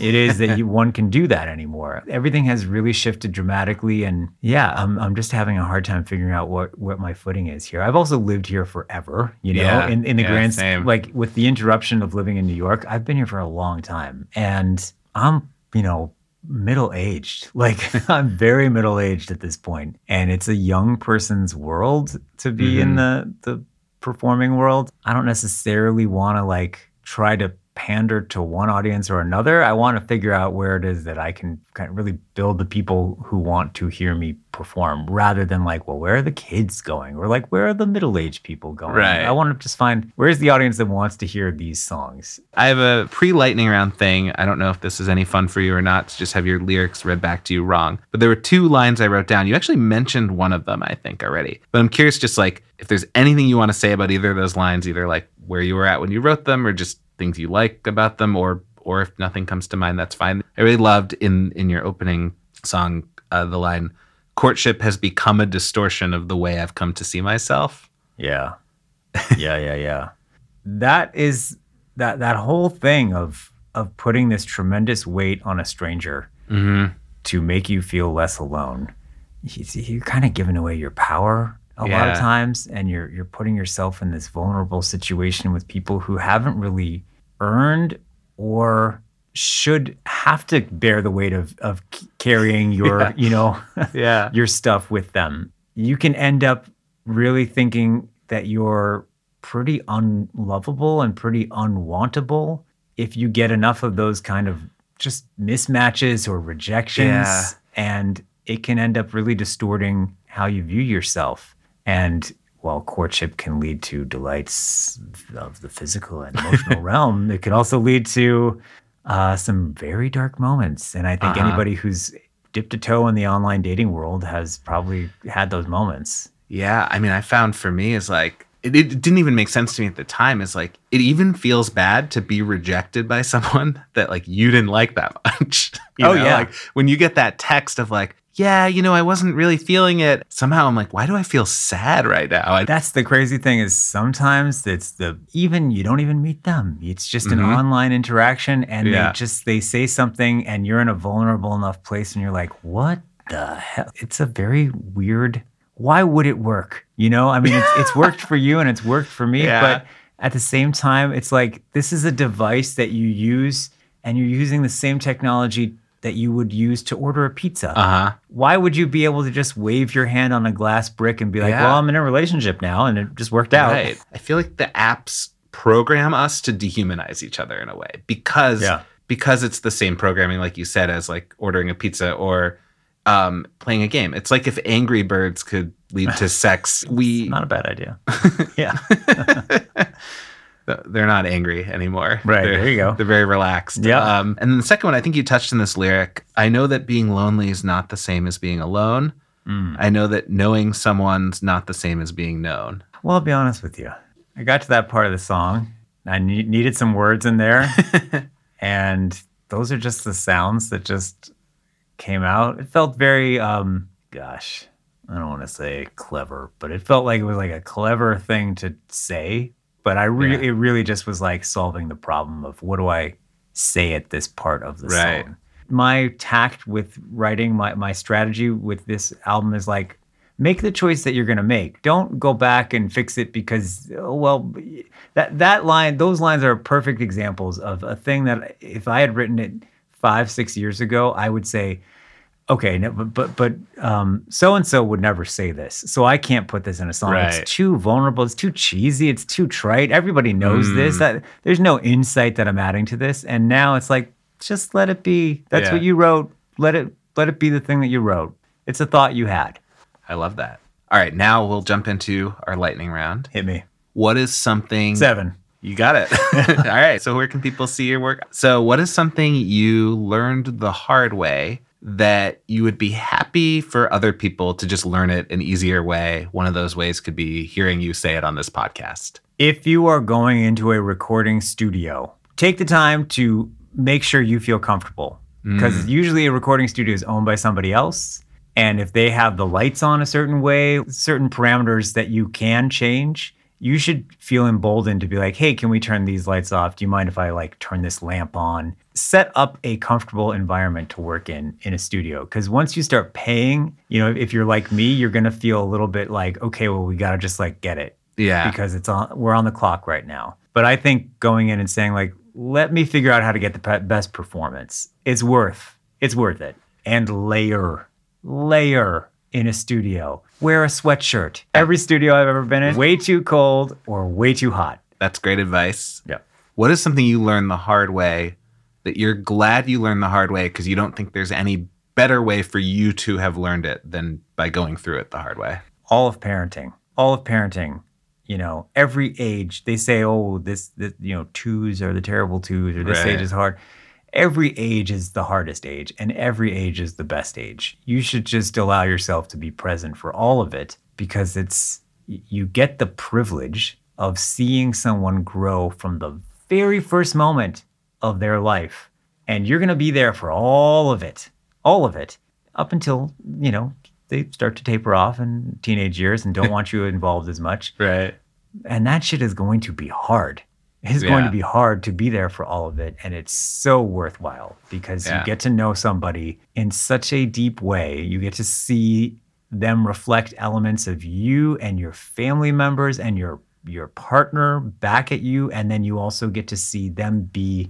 it is that you, one can do that anymore. Everything has really shifted dramatically, and yeah, I'm I'm just having a hard time figuring out what what my footing is here. I've also lived here forever, you know, yeah, in in the yeah, grand same. like with the interruption of living in New York, I've been here for a long time, and I'm you know middle aged. Like I'm very middle aged at this point, and it's a young person's world to be mm-hmm. in the the performing world, I don't necessarily want to like try to pander to one audience or another. I want to figure out where it is that I can kind of really build the people who want to hear me perform rather than like, well, where are the kids going? Or like, where are the middle aged people going? Right. I want to just find where's the audience that wants to hear these songs. I have a pre lightning round thing. I don't know if this is any fun for you or not to just have your lyrics read back to you wrong. But there were two lines I wrote down. You actually mentioned one of them, I think, already. But I'm curious, just like, if there's anything you want to say about either of those lines, either like where you were at when you wrote them or just things you like about them or or if nothing comes to mind that's fine. I really loved in in your opening song uh, the line courtship has become a distortion of the way i've come to see myself. Yeah. Yeah yeah yeah. That is that that whole thing of of putting this tremendous weight on a stranger mm-hmm. to make you feel less alone you're kind of giving away your power a yeah. lot of times and you're you're putting yourself in this vulnerable situation with people who haven't really earned or should have to bear the weight of of carrying your yeah. you know yeah your stuff with them you can end up really thinking that you're pretty unlovable and pretty unwantable if you get enough of those kind of just mismatches or rejections yeah. and it can end up really distorting how you view yourself and while courtship can lead to delights of the physical and emotional realm, it can also lead to uh, some very dark moments. And I think uh-huh. anybody who's dipped a toe in the online dating world has probably had those moments. Yeah. I mean, I found for me is like, it, it, didn't even make sense to me at the time. Is like, it even feels bad to be rejected by someone that like you didn't like that much. oh, know? yeah. Like when you get that text of like, yeah, you know, I wasn't really feeling it. Somehow I'm like, why do I feel sad right now? That's the crazy thing is sometimes it's the even you don't even meet them. It's just an mm-hmm. online interaction and yeah. they just they say something and you're in a vulnerable enough place and you're like, what the hell? It's a very weird why would it work? You know, I mean it's it's worked for you and it's worked for me, yeah. but at the same time, it's like this is a device that you use and you're using the same technology that you would use to order a pizza. Uh huh. Why would you be able to just wave your hand on a glass brick and be like, Yeah. well, I'm in a relationship now and it just worked out? Right. I feel like the apps program us to dehumanize each other in a way because Yeah. because it's the same programming, like you said, as like ordering a pizza or um, playing a game. It's like if Angry Birds could lead to sex. We Not a bad idea. yeah. they're not angry anymore. Right, They're, there you go. They're very relaxed. Yeah. Um, and then the second one, I think you touched in this lyric. I know that being lonely is not the same as being alone. Mm. I know that knowing someone's not the same as being known. Well, I'll be honest with you. I got to that part of the song. I ne- needed some words in there. and those are just the sounds that just came out. It felt very, um, gosh, I don't want to say clever, but it felt like it was like a clever thing to say. But I really, Yeah. it really just was like solving the problem of what do I say at this part of the Right. song. My tact with writing, my, my strategy with this album is like, make the choice that you're going to make. Don't go back and fix it because, oh, well, that, that line, those lines are perfect examples of a thing that if I had written it five, six years ago, I would say, okay, no, but but but um, so and so would never say this, so I can't put this in a song. Right. It's too vulnerable. It's too cheesy. It's too trite. Everybody knows Mm. this. That there's no insight that I'm adding to this, and now it's like just let it be. That's Yeah. what you wrote. Let it let it be the thing that you wrote. It's a thought you had. I love that. All right, now we'll jump into our lightning round. Hit me What is something seven. You got it. All right. So, where can people see your work? So, what is something you learned the hard way that you would be happy for other people to just learn it an easier way? One of those ways could be hearing you say it on this podcast. If you are going into a recording studio, take the time to make sure you feel comfortable because mm. usually a recording studio is owned by somebody else. And if they have the lights on a certain way, certain parameters that you can change, you should feel emboldened to be like, hey, can we turn these lights off? Do you mind if I like turn this lamp on? Set up a comfortable environment to work in in a studio. Because once you start paying, you know, if you're like me, you're gonna feel a little bit like, okay, well, we gotta just like get it Yeah. because it's on we're on the clock right now. But I think going in and saying like, let me figure out how to get the pe- best performance. It's worth it's worth it. And layer, layer in a studio. Wear a sweatshirt. Every studio I've ever been in, way too cold or way too hot. That's great advice. Yeah. What is something you learned the hard way that you're glad you learned the hard way because you don't think there's any better way for you to have learned it than by going through it the hard way? all of parenting all of parenting you know every age they say oh this, this you know twos are the terrible twos or this Right. age is hard every age is the hardest age and every age is the best age you should just allow yourself to be present for all of it because it's you get the privilege of seeing someone grow from the very first moment of their life and you're going to be there for all of it all of it up until you know they start to taper off in teenage years and don't want you involved as much Right. and that shit is going to be hard it's going Yeah. to be hard to be there for all of it and it's so worthwhile because Yeah. you get to know somebody in such a deep way you get to see them reflect elements of you and your family members and your your partner back at you and then you also get to see them be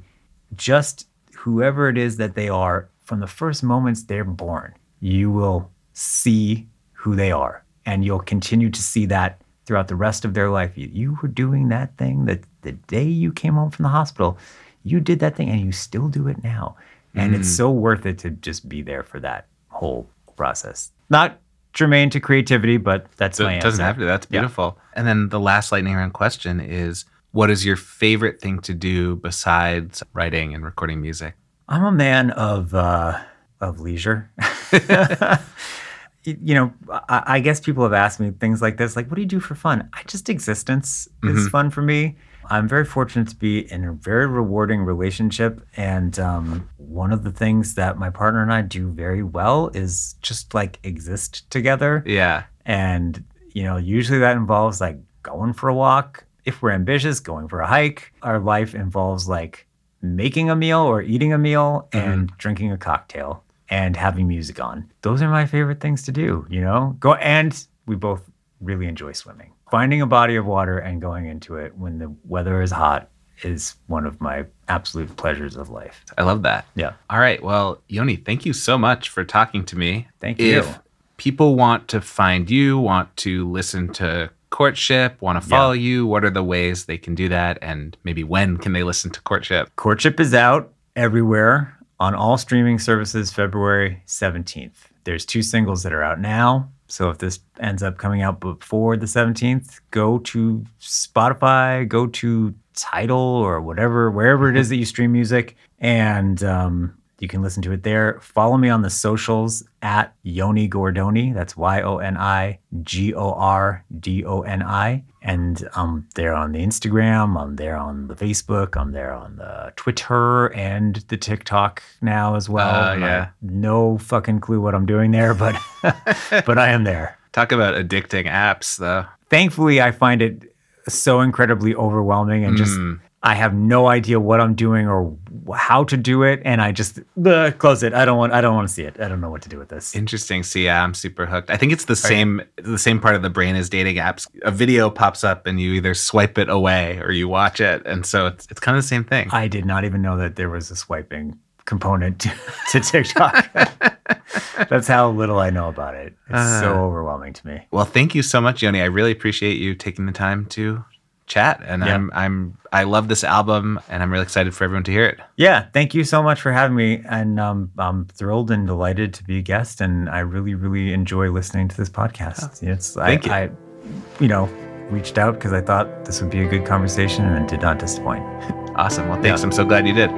just whoever it is that they are from the first moments they're born you will see who they are and you'll continue to see that throughout the rest of their life you, you were doing that thing that the day you came home from the hospital you did that thing and you still do it now and it's mm. so worth it to just be there for that whole process not germane to creativity but that's So my it doesn't answer. have to. That's Yeah. beautiful. And then the last lightning round question is what is your favorite thing to do besides writing and recording music? I'm a man of uh, of leisure. you know, I, I guess people have asked me things like this, like, "What do you do for fun?" I just existence is fun for me. I'm very fortunate to be in a very rewarding relationship, and um, one of the things that my partner and I do very well is just like exist together. Yeah. And, you know, usually that involves like going for a walk. If we're ambitious, going for a hike. Our life involves like making a meal or eating a meal mm-hmm. and drinking a cocktail and having music on. Those are my favorite things to do, you know? Go and we both really enjoy swimming. Finding a body of water and going into it when the weather is hot is one of my absolute pleasures of life. I love that. Yeah. All right. Well, Yoni, thank you so much for talking to me. Thank you. If people want to find you, want to listen to courtship, want to follow Yeah. you, what are the ways they can do that? And maybe when can they listen to courtship? Courtship is out everywhere on all streaming services February 17th. There's two singles that are out now. So if this ends up coming out before the 17th, go to Spotify, go to Tidal or whatever, wherever it is that you stream music, and um, you can listen to it there. Follow me on the socials at Yoni Gordoni. That's Y O N I G O R D O N I. And I'm there on the Instagram, I'm there on the Facebook, I'm there on the Twitter and the TikTok now as well. Ah, I yeah. No fucking clue what I'm doing there, but but I am there. Talk about addicting apps, though. Thankfully, I find it so incredibly overwhelming and just mm. I have no idea what I'm doing or how to do it, and I just bleh, close it. I don't want. I don't want to see it. I don't know what to do with this. Interesting. See, yeah, I'm super hooked. I think it's the same the same part of the brain as dating apps. A video pops up and you either swipe it away or you watch it, and so it's it's kind of the same thing. I did not even know that there was a swiping component to, to TikTok. That's how little I know about it. It's so uh-huh. overwhelming to me. Well, thank you so much, Yoni. I really appreciate you taking the time to chat, and Yeah. I'm I'm I love this album, and I'm really excited for everyone to hear it. Yeah, thank you so much for having me, and um, I'm thrilled and delighted to be a guest, and I really, really enjoy listening to this podcast. It's Thank I, you. I, you know, reached out because I thought this would be a good conversation, and it did not disappoint. Awesome. Well, thanks. Yeah. I'm so glad you did.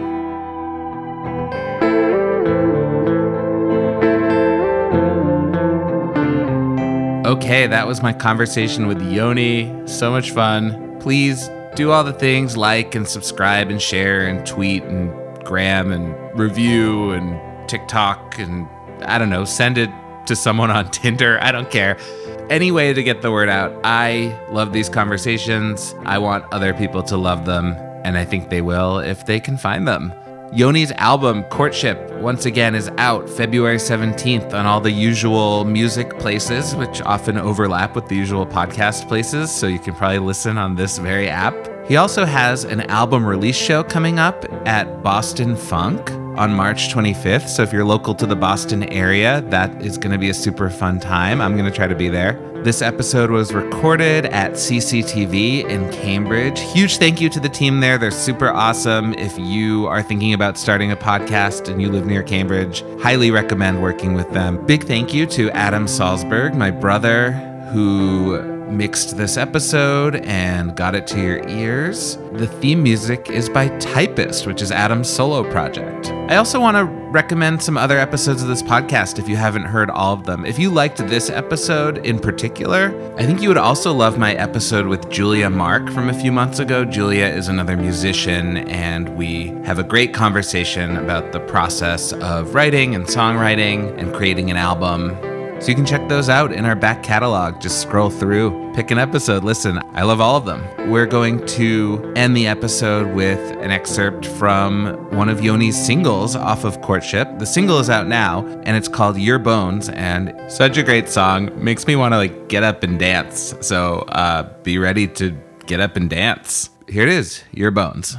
Okay, that was my conversation with Yoni. So much fun. Please do all the things like and subscribe and share and tweet and gram and review and TikTok and I don't know, send it to someone on Tinder. I don't care. Any way to get the word out. I love these conversations. I want other people to love them, and I think they will if they can find them. Yoni's album, Courtship, once again is out February 17th on all the usual music places, which often overlap with the usual podcast places, so you can probably listen on this very app. He also has an album release show coming up at Boston Funk on March 25th. So if you're local to the Boston area, that is going to be a super fun time. I'm going to try to be there. This episode was recorded at CCTV in Cambridge. Huge thank you to the team there. They're super awesome. If you are thinking about starting a podcast and you live near Cambridge, highly recommend working with them. Big thank you to Adam Salzberg, my brother, who mixed this episode and got it to your ears. The theme music is by Typist, which is Adam's solo project. I also want to recommend some other episodes of this podcast if you haven't heard all of them. If you liked this episode in particular, I think you would also love my episode with Julia Mark from a few months ago. Julia is another musician, and we have a great conversation about the process of writing and songwriting and creating an album. So you can check those out in our back catalog. Just scroll through, pick an episode, listen. I love all of them. We're going to end the episode with an excerpt from one of Yoni's singles off of Courtship. The single is out now and it's called Your Bones and such a great song. Makes me want to like get up and dance. So uh, be ready to get up and dance. Here it is, Your Bones.